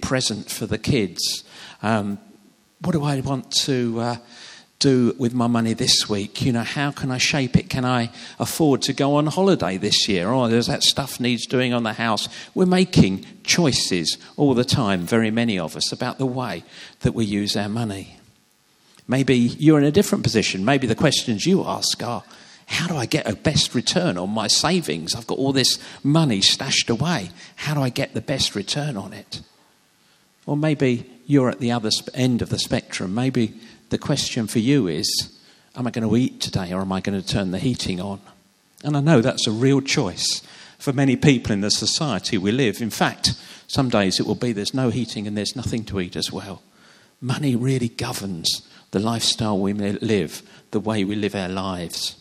present for the kids? Um, what do I want to uh, do with my money this week? You know, how can I shape it? Can I afford to go on holiday this year? Oh, there's that stuff needs doing on the house. We're making choices all the time, very many of us, about the way that we use our money. Maybe you're in a different position. Maybe the questions you ask are, how do I get a best return on my savings? I've got all this money stashed away. How do I get the best return on it? Or maybe you're at the other end of the spectrum. Maybe the question for you is Am I going to eat today or am I going to turn the heating on? And I know that's a real choice for many people in the society we live. In fact, some days it will be there's no heating and there's nothing to eat as well. Money really governs the lifestyle we live, the way we live our lives.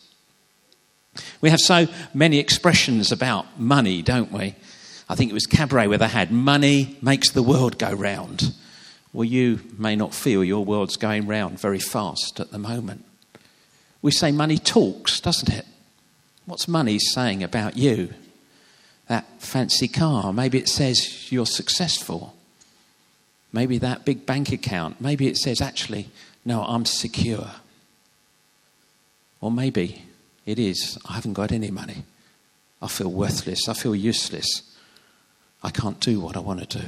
We have so many expressions about money, don't we? I think it was Cabaret where they had money makes the world go round. Well, you may not feel your world's going round very fast at the moment. We say money talks, doesn't it? What's money saying about you? That fancy car, maybe it says you're successful. Maybe that big bank account, maybe it says, actually, no, I'm secure. Or maybe it is, I haven't got any money. I feel worthless. I feel useless. I can't do what I want to do.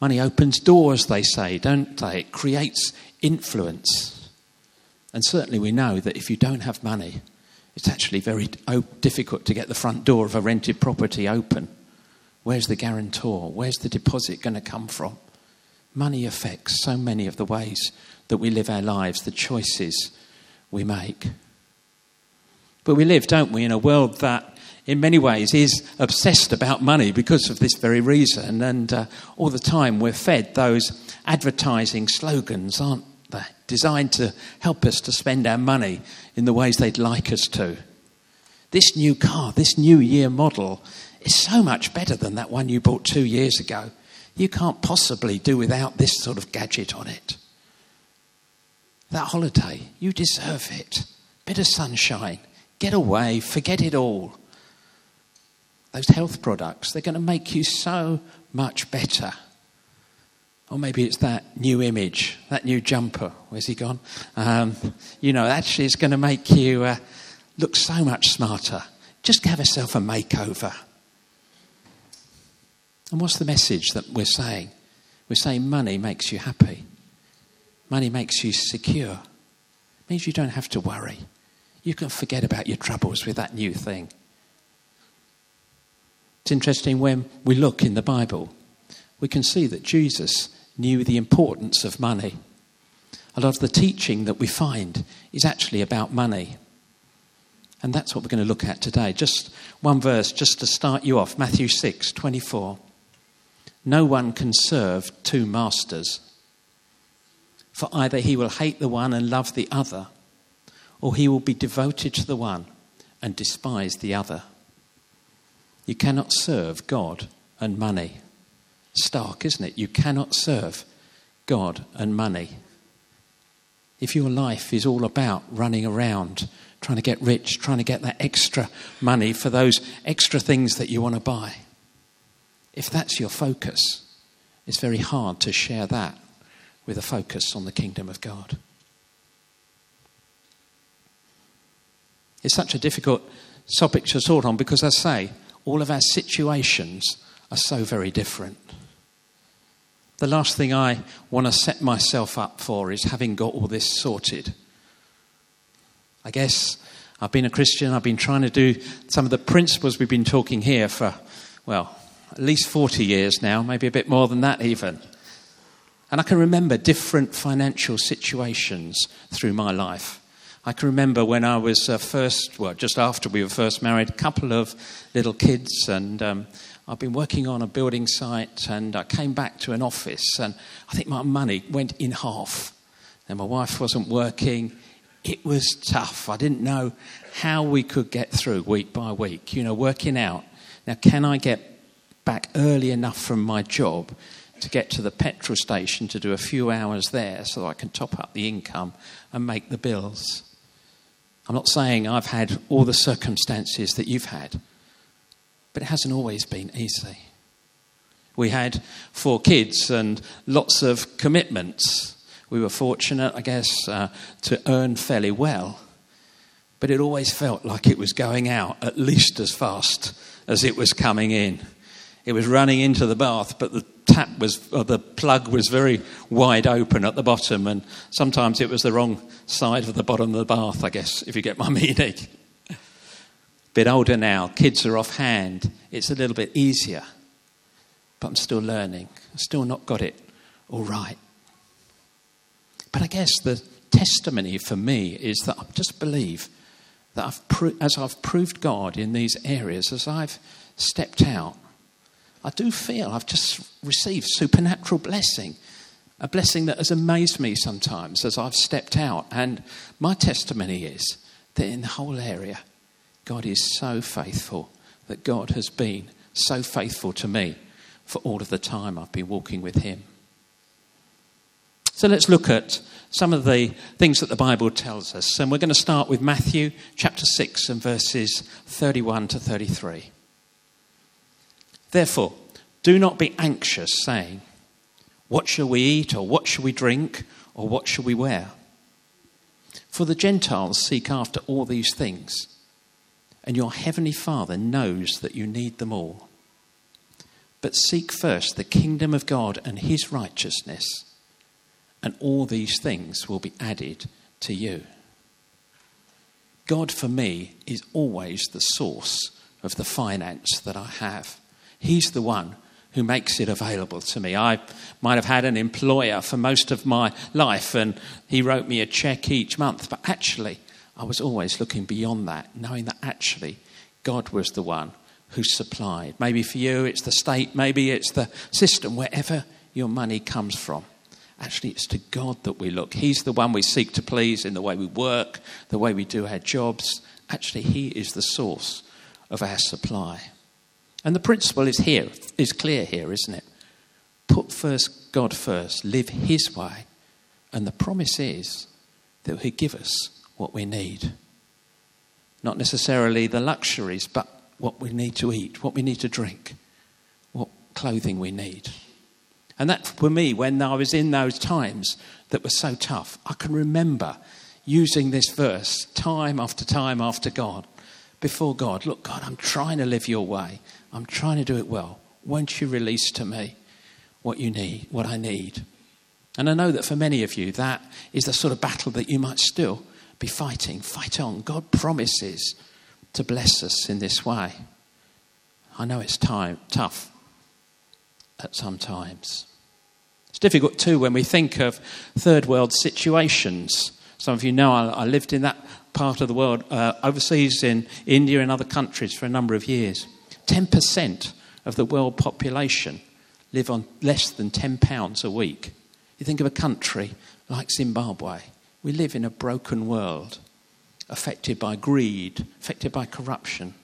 Money opens doors, they say, don't they? It creates influence. And certainly we know that if you don't have money, it's actually very difficult to get the front door of a rented property open. Where's the guarantor? Where's the deposit going to come from? Money affects so many of the ways that we live our lives, the choices we make. But we live, don't we, in a world that in many ways is obsessed about money because of this very reason. And uh, all the time we're fed those advertising slogans, aren't they? Designed to help us to spend our money in the ways they'd like us to. This new car, this new year model, is so much better than that one you bought two years ago. You can't possibly do without this sort of gadget on it. That holiday, you deserve it. Bit of sunshine. Get away, forget it all those health products, they're going to make you so much better. Or maybe it's that new image, that new jumper. Where's he gone? Um, you know, actually, it's going to make you uh, look so much smarter. Just give yourself a makeover. And what's the message that we're saying? We're saying money makes you happy, money makes you secure. It means you don't have to worry. You can forget about your troubles with that new thing. It's interesting when we look in the Bible, we can see that Jesus knew the importance of money. A lot of the teaching that we find is actually about money. And that's what we're going to look at today. Just one verse, just to start you off Matthew 6 24. No one can serve two masters, for either he will hate the one and love the other, or he will be devoted to the one and despise the other. You cannot serve God and money. Stark, isn't it? You cannot serve God and money. If your life is all about running around, trying to get rich, trying to get that extra money for those extra things that you want to buy, if that's your focus, it's very hard to share that with a focus on the kingdom of God. It's such a difficult topic to sort on because, I say, all of our situations are so very different. The last thing I want to set myself up for is having got all this sorted. I guess I've been a Christian, I've been trying to do some of the principles we've been talking here for, well, at least 40 years now, maybe a bit more than that even. And I can remember different financial situations through my life. I can remember when I was uh, first, well, just after we were first married, a couple of little kids, and um, I've been working on a building site, and I came back to an office, and I think my money went in half. And my wife wasn't working. It was tough. I didn't know how we could get through week by week, you know, working out. Now, can I get back early enough from my job to get to the petrol station to do a few hours there so that I can top up the income and make the bills? I'm not saying I've had all the circumstances that you've had, but it hasn't always been easy. We had four kids and lots of commitments. We were fortunate, I guess, uh, to earn fairly well. But it always felt like it was going out at least as fast as it was coming in. It was running into the bath, but the tap was, or the plug was very wide open at the bottom, and sometimes it was the wrong side of the bottom of the bath, I guess, if you get my meaning. Bit older now, kids are off hand, it's a little bit easier, but I'm still learning. I've still not got it all right. But I guess the testimony for me is that I just believe that I've pro- as I've proved God in these areas, as I've stepped out, I do feel I've just received supernatural blessing. A blessing that has amazed me sometimes as I've stepped out. And my testimony is that in the whole area, God is so faithful, that God has been so faithful to me for all of the time I've been walking with Him. So let's look at some of the things that the Bible tells us. And we're going to start with Matthew chapter 6 and verses 31 to 33. Therefore, do not be anxious, saying, What shall we eat, or what shall we drink, or what shall we wear? For the Gentiles seek after all these things, and your heavenly Father knows that you need them all. But seek first the kingdom of God and his righteousness and all these things will be added to you. God, for me, is always the source of the finance that I have. He's the one who makes it available to me. I might have had an employer for most of my life and he wrote me a check each month, but actually, I was always looking beyond that, knowing that actually God was the one who supplied. Maybe for you it's the state, maybe it's the system, wherever your money comes from. Actually, it's to God that we look. He's the one we seek to please in the way we work, the way we do our jobs. Actually, He is the source of our supply. And the principle is here, is clear here, isn't it? Put first God first, live His way, and the promise is that He'll give us what we need. Not necessarily the luxuries, but what we need to eat, what we need to drink, what clothing we need. And that, for me, when I was in those times that were so tough, I can remember using this verse time after time after God, before God. Look, God, I'm trying to live your way. I'm trying to do it well. Won't you release to me what you need, what I need? And I know that for many of you, that is the sort of battle that you might still be fighting. Fight on. God promises to bless us in this way. I know it's time, tough at some times. It's difficult too when we think of third world situations. Some of you know I, I lived in that part of the world, uh, overseas in India and other countries for a number of years. 10% of the world population live on less than £10 a week. You think of a country like Zimbabwe, we live in a broken world, affected by greed, affected by corruption.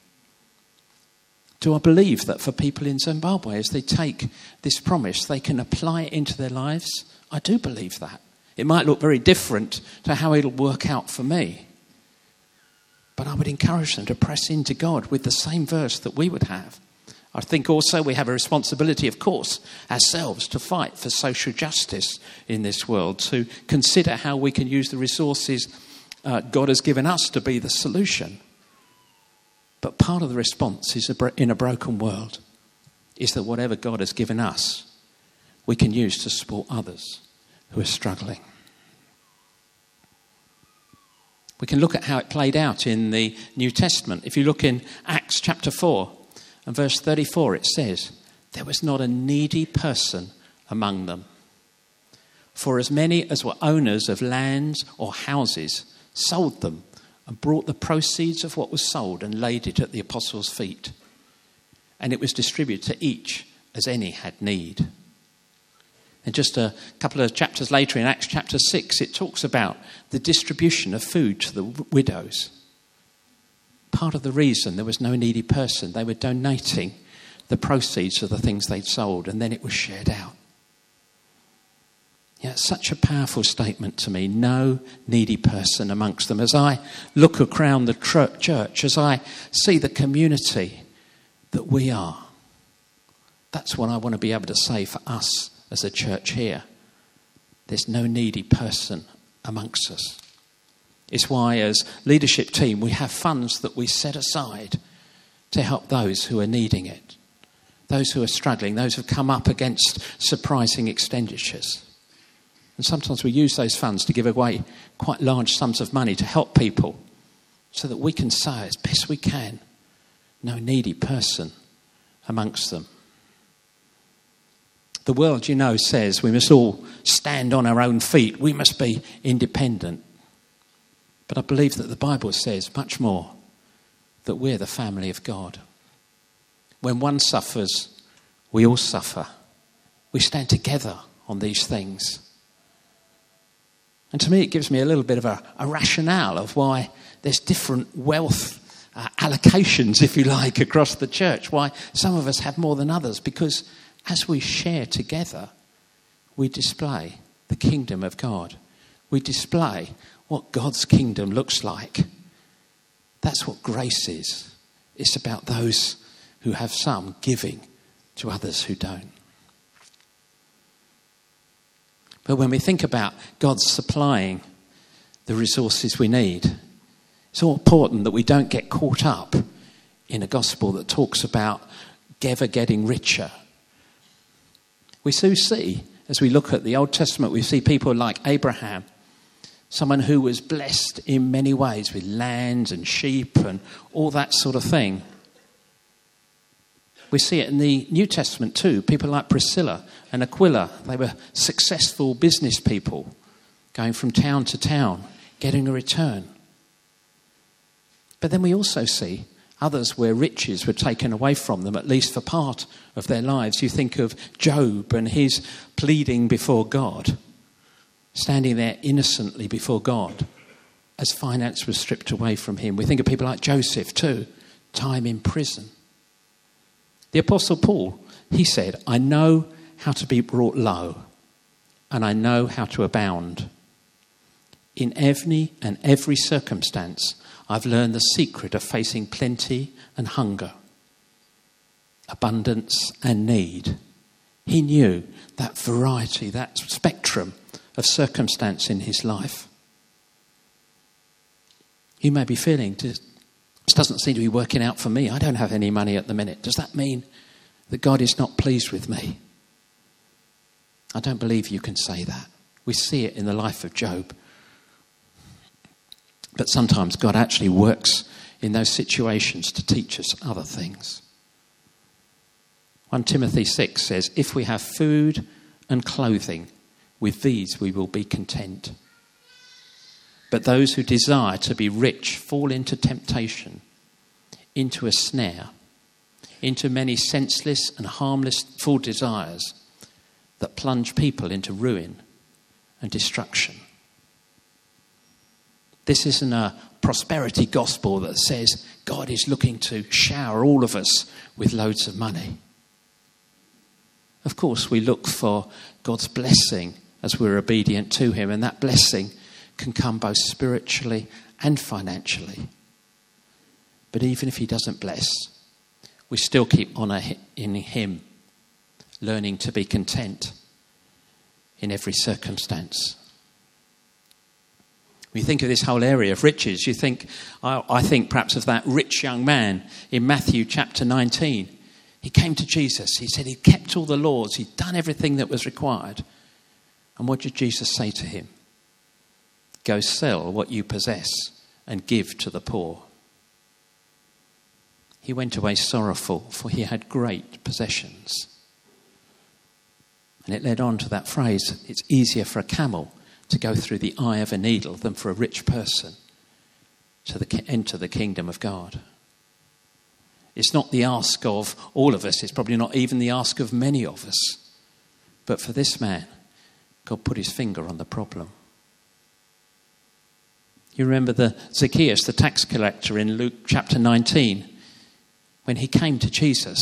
Do I believe that for people in Zimbabwe, as they take this promise, they can apply it into their lives? I do believe that. It might look very different to how it'll work out for me. But I would encourage them to press into God with the same verse that we would have. I think also we have a responsibility, of course, ourselves to fight for social justice in this world, to consider how we can use the resources uh, God has given us to be the solution. But part of the response is in a broken world is that whatever God has given us, we can use to support others who are struggling. We can look at how it played out in the New Testament. If you look in Acts chapter 4 and verse 34, it says, There was not a needy person among them. For as many as were owners of lands or houses sold them and brought the proceeds of what was sold and laid it at the apostles' feet. And it was distributed to each as any had need. And just a couple of chapters later, in Acts chapter 6, it talks about the distribution of food to the widows. Part of the reason there was no needy person, they were donating the proceeds of the things they'd sold, and then it was shared out. Yeah, such a powerful statement to me. No needy person amongst them. As I look around the church, as I see the community that we are, That's what I want to be able to say for us as a church here. There's no needy person amongst us. It's why, as leadership team, we have funds that we set aside to help those who are needing it, those who are struggling, those who have come up against surprising expenditures. And sometimes we use those funds to give away quite large sums of money to help people so that we can say as best we can no needy person amongst them. The world, you know, says we must all stand on our own feet, we must be independent. But I believe that the Bible says much more that we're the family of God. When one suffers, we all suffer. We stand together on these things. And to me, it gives me a little bit of a, a rationale of why there's different wealth uh, allocations, if you like, across the church, why some of us have more than others, because as we share together, we display the kingdom of God. We display what God's kingdom looks like. That's what grace is. It's about those who have some giving to others who don't. But when we think about God supplying the resources we need, it's all important that we don't get caught up in a gospel that talks about ever getting richer. We do see, as we look at the Old Testament, we see people like Abraham, someone who was blessed in many ways with lands and sheep and all that sort of thing. We see it in the New Testament too. People like Priscilla and Aquila, they were successful business people going from town to town, getting a return. But then we also see others where riches were taken away from them, at least for part of their lives. You think of Job and his pleading before God, standing there innocently before God as finance was stripped away from him. We think of people like Joseph too, time in prison. The Apostle Paul, he said, I know how to be brought low, and I know how to abound. In every and every circumstance, I've learned the secret of facing plenty and hunger, abundance and need. He knew that variety, that spectrum of circumstance in his life. You may be feeling, this doesn't seem to be working out for me. I don't have any money at the minute. Does that mean that God is not pleased with me? I don't believe you can say that. We see it in the life of Job. But sometimes God actually works in those situations to teach us other things. 1 Timothy 6 says, If we have food and clothing, with these we will be content. But those who desire to be rich fall into temptation, into a snare, into many senseless and harmless full desires that plunge people into ruin and destruction. This isn't a prosperity gospel that says God is looking to shower all of us with loads of money. Of course, we look for God's blessing as we're obedient to Him, and that blessing can come both spiritually and financially. But even if He doesn't bless, we still keep honour in Him, learning to be content in every circumstance. You think of this whole area of riches, you think, I, I think perhaps of that rich young man in Matthew chapter 19. He came to Jesus. He said he'd kept all the laws, he'd done everything that was required. And what did Jesus say to him? Go sell what you possess and give to the poor. He went away sorrowful, for he had great possessions. And it led on to that phrase it's easier for a camel to go through the eye of a needle than for a rich person to the, enter the kingdom of God. It's not the ask of all of us, it's probably not even the ask of many of us. But for this man, God put his finger on the problem. You remember the Zacchaeus, the tax collector in Luke chapter 19, when he came to Jesus,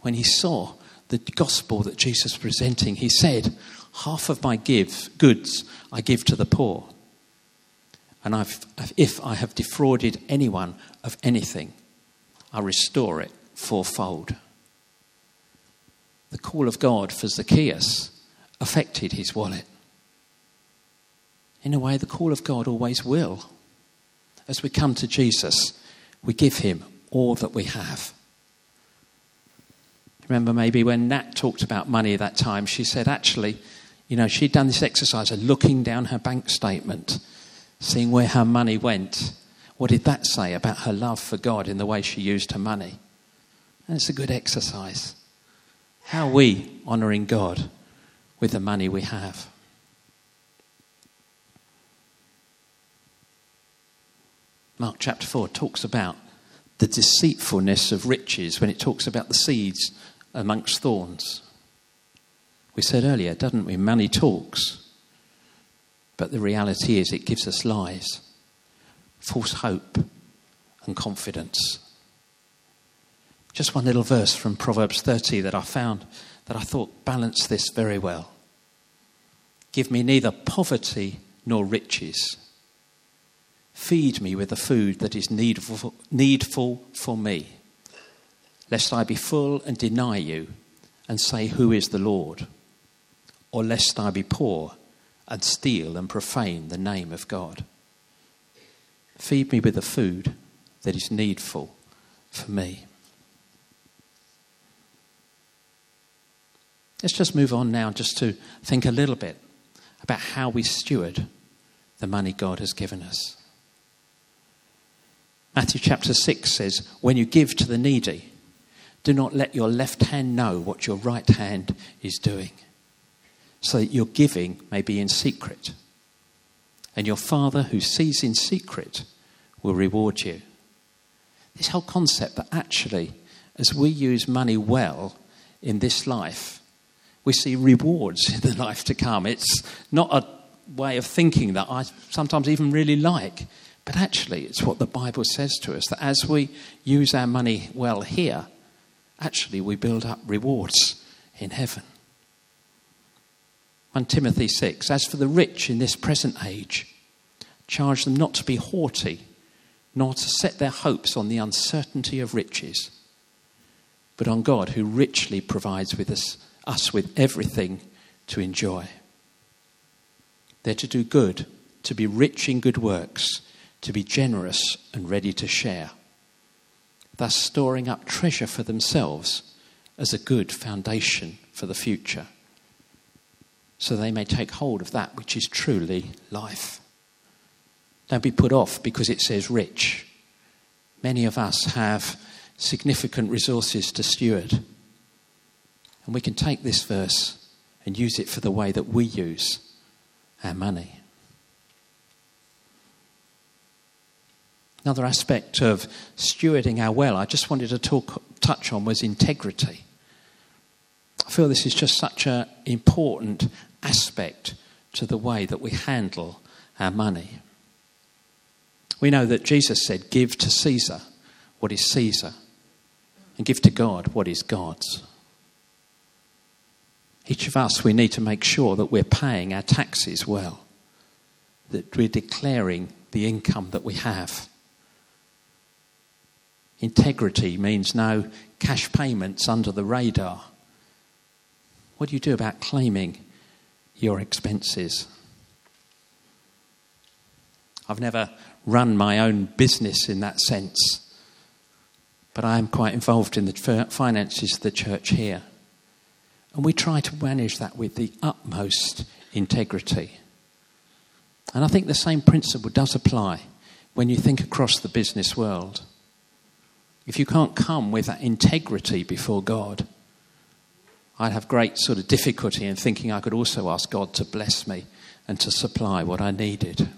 when he saw the gospel that Jesus was presenting, he said, half of my give, goods I give to the poor. And I've, if I have defrauded anyone of anything, I restore it fourfold. the call of God for Zacchaeus affected his wallet. In a way, the call of God always will. As we come to Jesus, we give him all that we have. Remember, maybe when Nat talked about money that time, she said actually, you know, she'd done this exercise of looking down her bank statement, seeing where her money went. What did that say about her love for God in the way she used her money? And it's a good exercise. How are we honouring God with the money we have? Mark chapter 4 talks about the deceitfulness of riches when it talks about the seeds amongst thorns. We said earlier, doesn't we? Money talks. But the reality is, it gives us lies, false hope, and confidence. Just one little verse from Proverbs 30 that I found that I thought balanced this very well. Give me neither poverty nor riches. Feed me with the food that is needful, needful for me, lest I be full and deny you and say, Who is the Lord? Or lest I be poor and steal and profane the name of God. Feed me with the food that is needful for me. Let's just move on now just to think a little bit about how we steward the money God has given us. Matthew chapter 6 says, When you give to the needy, do not let your left hand know what your right hand is doing, so that your giving may be in secret. And your Father who sees in secret will reward you. This whole concept that actually, as we use money well in this life, we see rewards in the life to come. It's not a way of thinking that I sometimes even really like, but actually, it's what the Bible says to us that as we use our money well here, actually, we build up rewards in heaven. 1 Timothy 6 As for the rich in this present age, charge them not to be haughty, nor to set their hopes on the uncertainty of riches, but on God who richly provides with us us with everything to enjoy. They're to do good, to be rich in good works, to be generous and ready to share, thus storing up treasure for themselves as a good foundation for the future, so they may take hold of that which is truly life. Don't be put off because it says rich. Many of us have significant resources to steward and we can take this verse and use it for the way that we use our money. Another aspect of stewarding our well I just wanted to talk, touch on was integrity. I feel this is just such an important aspect to the way that we handle our money. We know that Jesus said, Give to Caesar what is Caesar, and give to God what is God's. Each of us, we need to make sure that we're paying our taxes well, that we're declaring the income that we have. Integrity means no cash payments under the radar. What do you do about claiming your expenses? I've never run my own business in that sense, but I am quite involved in the finances of the church here. And we try to manage that with the utmost integrity. And I think the same principle does apply when you think across the business world. If you can't come with that integrity before God, I'd have great sort of difficulty in thinking I could also ask God to bless me and to supply what I needed.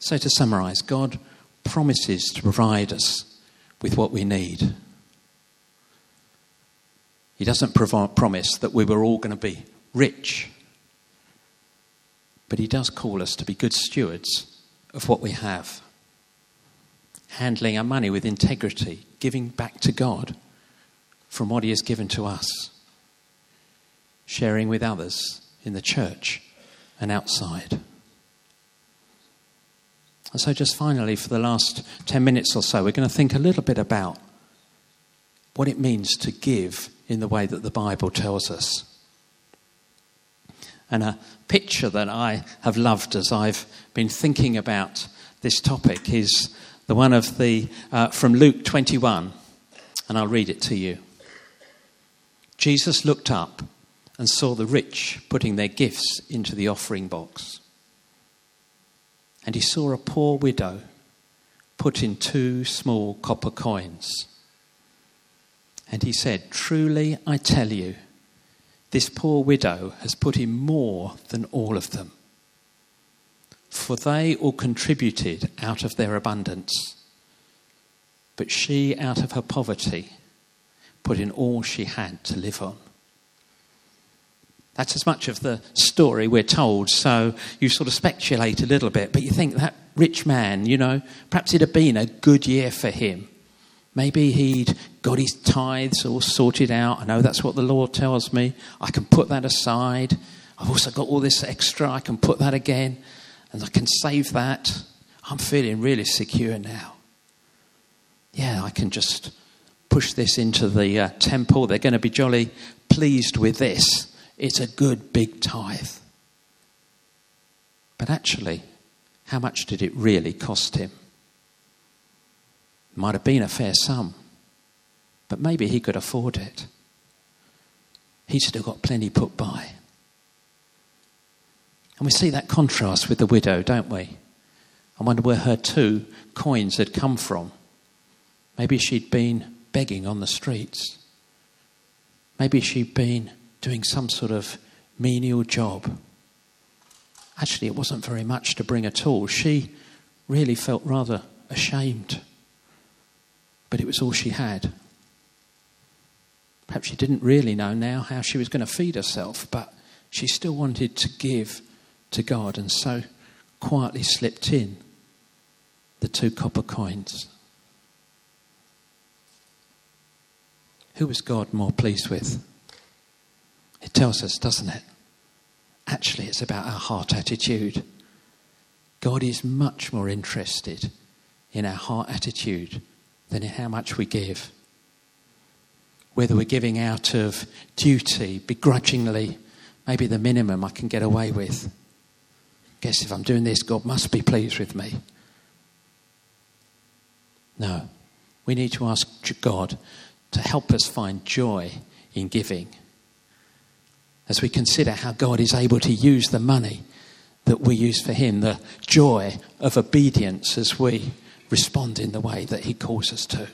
So, to summarize, God promises to provide us with what we need. He doesn't promise that we were all going to be rich. But He does call us to be good stewards of what we have, handling our money with integrity, giving back to God from what He has given to us, sharing with others in the church and outside. And so, just finally, for the last 10 minutes or so, we're going to think a little bit about what it means to give in the way that the Bible tells us. And a picture that I have loved as I've been thinking about this topic is the one of the uh, from Luke 21, and I'll read it to you. Jesus looked up and saw the rich putting their gifts into the offering box. And he saw a poor widow put in two small copper coins. And he said, Truly I tell you, this poor widow has put in more than all of them. For they all contributed out of their abundance, but she, out of her poverty, put in all she had to live on. That's as much of the story we're told, so you sort of speculate a little bit, but you think that rich man, you know, perhaps it had been a good year for him. Maybe he'd got his tithes all sorted out. I know that's what the law tells me. I can put that aside. I've also got all this extra. I can put that again and I can save that. I'm feeling really secure now. Yeah, I can just push this into the uh, temple. They're going to be jolly pleased with this. It's a good big tithe. But actually, how much did it really cost him? Might have been a fair sum, but maybe he could afford it. He's still got plenty put by. And we see that contrast with the widow, don't we? I wonder where her two coins had come from. Maybe she'd been begging on the streets. Maybe she'd been doing some sort of menial job. Actually, it wasn't very much to bring at all. She really felt rather ashamed. But it was all she had. Perhaps she didn't really know now how she was going to feed herself, but she still wanted to give to God and so quietly slipped in the two copper coins. Who was God more pleased with? It tells us, doesn't it? Actually, it's about our heart attitude. God is much more interested in our heart attitude than in how much we give. Whether we're giving out of duty, begrudgingly, maybe the minimum I can get away with. Guess if I'm doing this, God must be pleased with me. No, we need to ask God to help us find joy in giving as we consider how God is able to use the money that we use for Him, the joy of obedience as we respond in the way that He calls us to.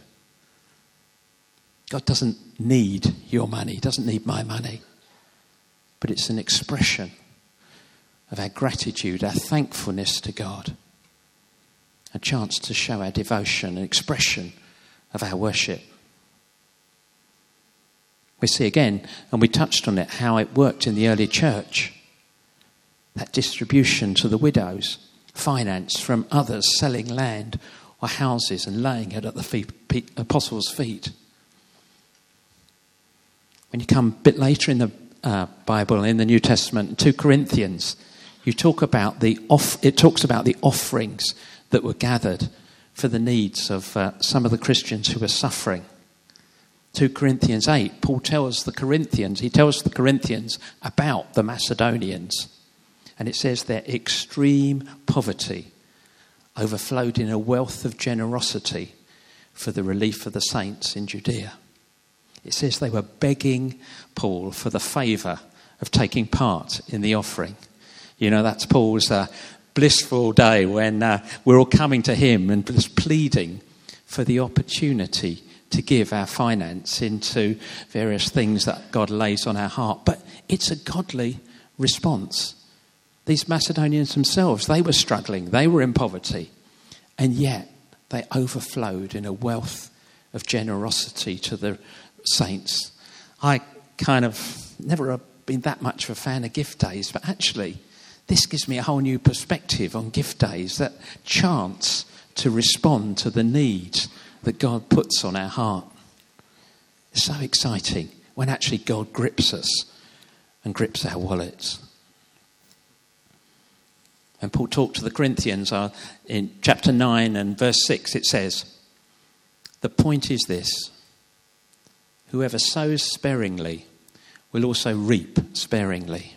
God doesn't need your money, He doesn't need my money, but it's an expression of our gratitude, our thankfulness to God, a chance to show our devotion, an expression of our worship. We see again, and we touched on it, how it worked in the early church. That distribution to the widows, finance from others selling land or houses and laying it at the feet, apostles' feet. When you come a bit later in the uh, Bible, in the New Testament, 2 Corinthians, you talk about the off, it talks about the offerings that were gathered for the needs of uh, some of the Christians who were suffering. 2 Corinthians 8, Paul tells the Corinthians, he tells the Corinthians about the Macedonians. And it says their extreme poverty overflowed in a wealth of generosity for the relief of the saints in Judea. It says they were begging Paul for the favour of taking part in the offering. You know, that's Paul's uh, blissful day when uh, we're all coming to him and just pleading for the opportunity to give our finance into various things that God lays on our heart. But it's a godly response. These Macedonians themselves, they were struggling, they were in poverty, and yet they overflowed in a wealth of generosity to the saints. I kind of never have been that much of a fan of gift days, but actually, this gives me a whole new perspective on gift days that chance to respond to the needs that God puts on our heart. It's so exciting when actually God grips us and grips our wallets. When Paul talked to the Corinthians uh, in chapter 9 and verse 6, it says, The point is this Whoever sows sparingly will also reap sparingly.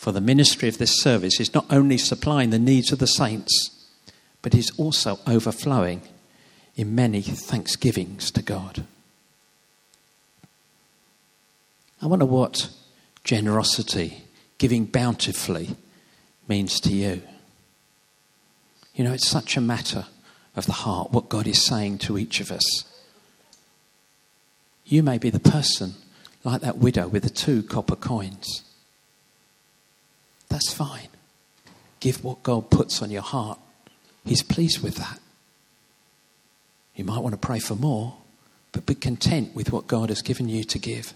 For the ministry of this service is not only supplying the needs of the saints, but is also overflowing in many thanksgivings to God. I wonder what generosity giving bountifully means to you. You know, it's such a matter of the heart, what God is saying to each of us. You may be the person like that widow with the two copper coins. That's fine. Give what God puts on your heart. He's pleased with that. You might want to pray for more, but be content with what God has given you to give.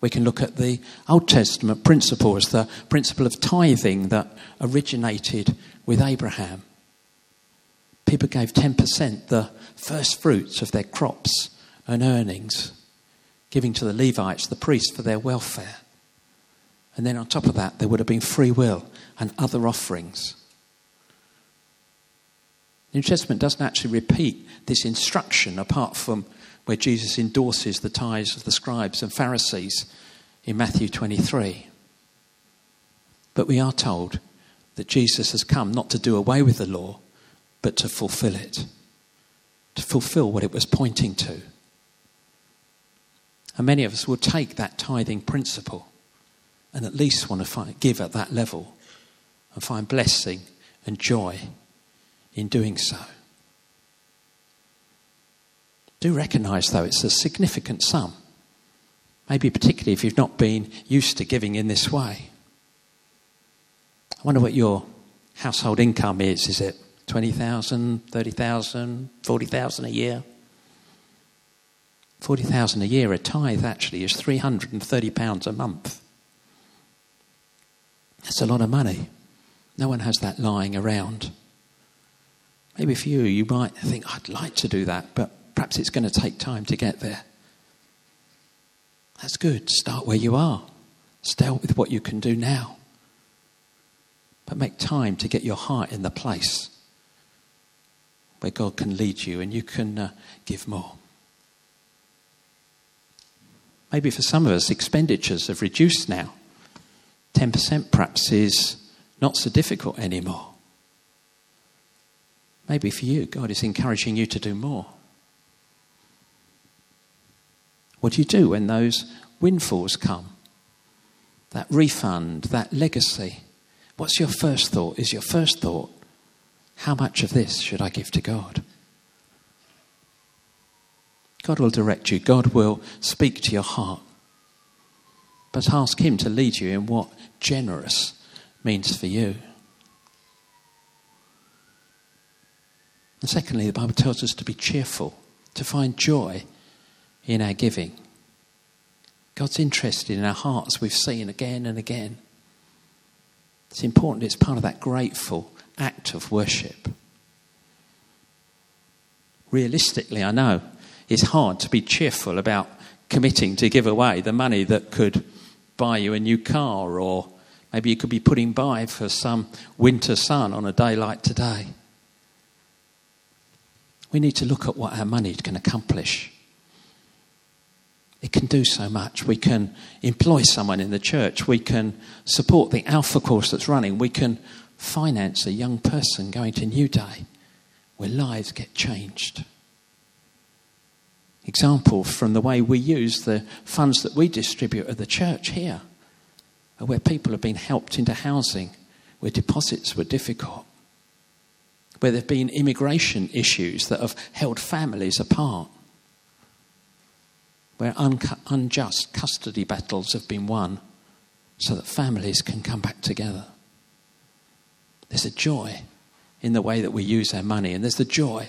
We can look at the Old Testament principles, the principle of tithing that originated with Abraham. People gave 10%, the first fruits of their crops and earnings, giving to the Levites, the priests, for their welfare. And then on top of that, there would have been free will and other offerings. The New Testament doesn't actually repeat this instruction apart from where Jesus endorses the tithes of the scribes and Pharisees in Matthew 23. But we are told that Jesus has come not to do away with the law, but to fulfill it, to fulfill what it was pointing to. And many of us will take that tithing principle and at least want to find, give at that level and find blessing and joy in doing so. Do recognize, though, it's a significant sum. Maybe particularly if you've not been used to giving in this way. I wonder what your household income is. Is it 20,000, 30,000, 40,000 a year? 40,000 a year, a tithe actually is 330 pounds a month. That's a lot of money. No one has that lying around. Maybe for you, you might think, I'd like to do that, but Perhaps it's going to take time to get there. That's good. Start where you are. Start with what you can do now. But make time to get your heart in the place where God can lead you and you can uh, give more. Maybe for some of us, expenditures have reduced now. 10% perhaps is not so difficult anymore. Maybe for you, God is encouraging you to do more. What do you do when those windfalls come? That refund, that legacy. What's your first thought? Is your first thought, how much of this should I give to God? God will direct you, God will speak to your heart. But ask Him to lead you in what generous means for you. And secondly, the Bible tells us to be cheerful, to find joy in our giving. God's interested in our hearts, we've seen again and again. It's important, it's part of that grateful act of worship. Realistically, I know it's hard to be cheerful about committing to give away the money that could buy you a new car, or maybe you could be putting by for some winter sun on a day like today. We need to look at what our money can accomplish. It can do so much. We can employ someone in the church. We can support the Alpha course that's running. We can finance a young person going to New Day where lives get changed. Example from the way we use the funds that we distribute at the church here, where people have been helped into housing, where deposits were difficult, where there have been immigration issues that have held families apart, where un- unjust custody battles have been won so that families can come back together. There's a joy in the way that we use our money, and there's the joy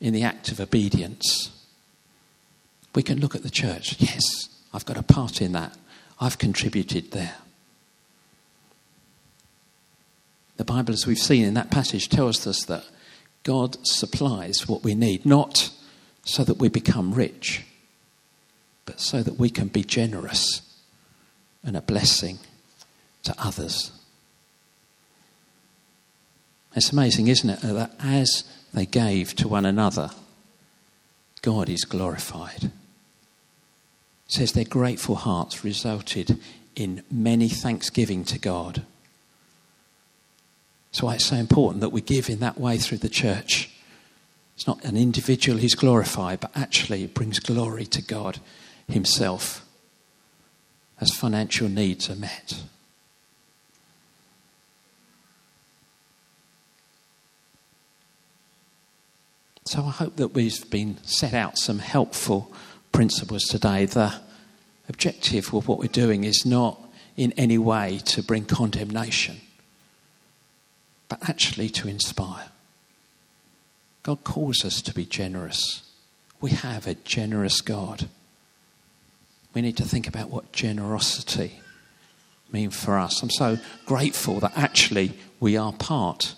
in the act of obedience. We can look at the church. Yes, I've got a part in that. I've contributed there. The Bible, as we've seen in that passage, tells us that God supplies what we need, not so that we become rich, but so that we can be generous and a blessing to others. It's amazing, isn't it, that as they gave to one another, God is glorified. Says their grateful hearts resulted in many thanksgiving to God. That's why it's so important that we give in that way through the church. It's not an individual who's glorified, but actually it brings glory to God Himself as financial needs are met. So I hope that we've been set out some helpful principles today. The objective of what we're doing is not in any way to bring condemnation, but actually to inspire. God calls us to be generous. We have a generous God. We need to think about what generosity means for us. I'm so grateful that actually we are part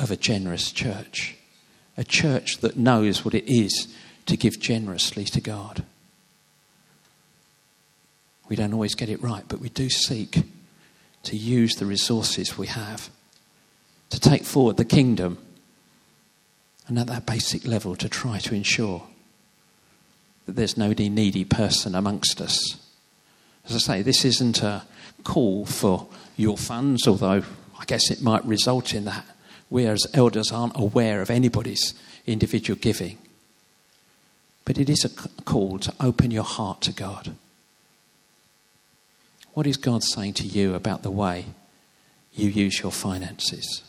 of a generous church a church that knows what it is to give generously to God. We don't always get it right, but we do seek to use the resources we have to take forward the kingdom and at that basic level to try to ensure that there's no needy person amongst us. As I say, this isn't a call for your funds, although I guess it might result in that we as elders aren't aware of anybody's individual giving. But it is a call to open your heart to God. What is God saying to you about the way you use your finances?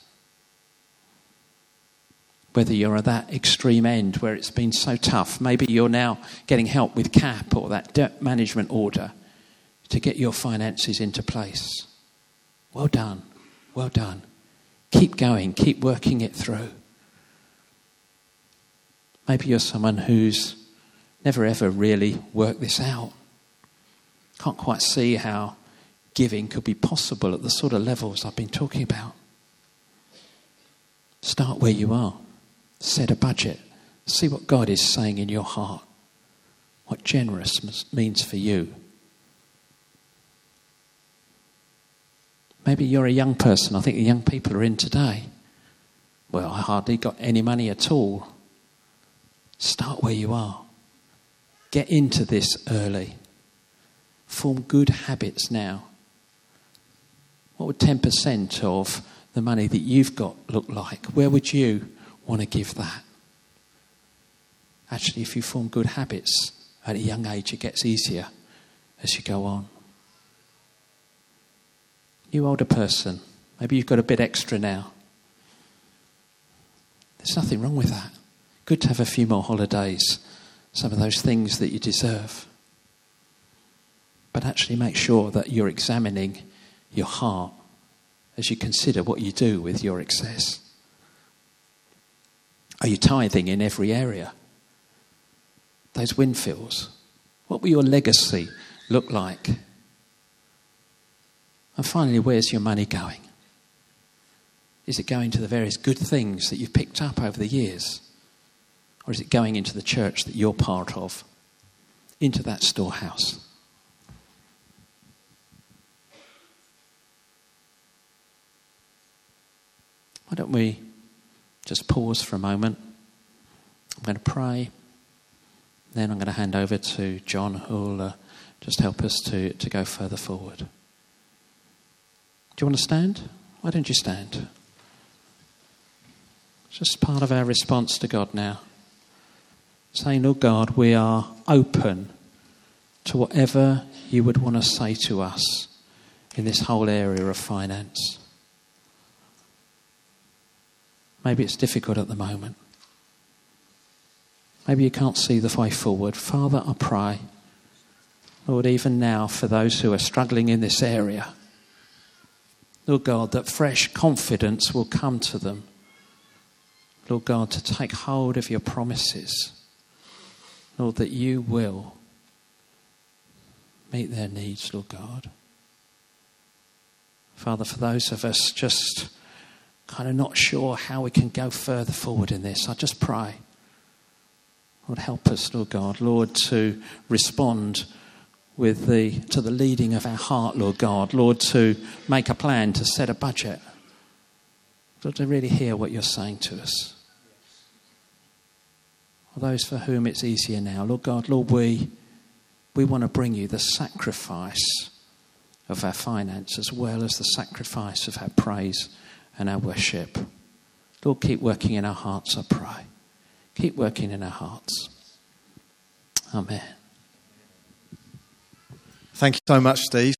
Whether you're at that extreme end where it's been so tough, maybe you're now getting help with CAP or that debt management order to get your finances into place. Well done. Well done. Keep going, keep working it through. Maybe you're someone who's never ever really worked this out. Can't quite see how giving could be possible at the sort of levels I've been talking about. Start where you are, set a budget, see what God is saying in your heart, what generous means for you. Maybe you're a young person. I think the young people are in today. Well, I hardly got any money at all. Start where you are. Get into this early. Form good habits now. What would 10% of the money that you've got look like? Where would you want to give that? Actually, if you form good habits at a young age, it gets easier as you go on. You older person, maybe you've got a bit extra now. There's nothing wrong with that. Good to have a few more holidays, some of those things that you deserve. But actually, make sure that you're examining your heart as you consider what you do with your excess. Are you tithing in every area? Those Winfields, what will your legacy look like? And finally, where's your money going? Is it going to the various good things that you've picked up over the years? Or is it going into the church that you're part of, into that storehouse? Why don't we just pause for a moment? I'm going to pray. Then I'm going to hand over to John, who will uh, just help us to, to go further forward. Do you want to stand? Why don't you stand? It's just part of our response to God now. saying, Lord God, we are open to whatever you would want to say to us in this whole area of finance. Maybe it's difficult at the moment. Maybe you can't see the way forward. Father, I pray, Lord, even now for those who are struggling in this area, Lord God, that fresh confidence will come to them. Lord God, to take hold of your promises. Lord, that you will meet their needs, Lord God. Father, for those of us just kind of not sure how we can go further forward in this, I just pray. Lord, help us, Lord God, Lord, to respond with the, to the leading of our heart, Lord God, Lord, to make a plan, to set a budget, Lord, to really hear what you're saying to us. For those for whom it's easier now, Lord God, Lord, we, we want to bring you the sacrifice of our finance as well as the sacrifice of our praise and our worship. Lord, keep working in our hearts, I pray. Keep working in our hearts. Amen. Thank you so much, Steve.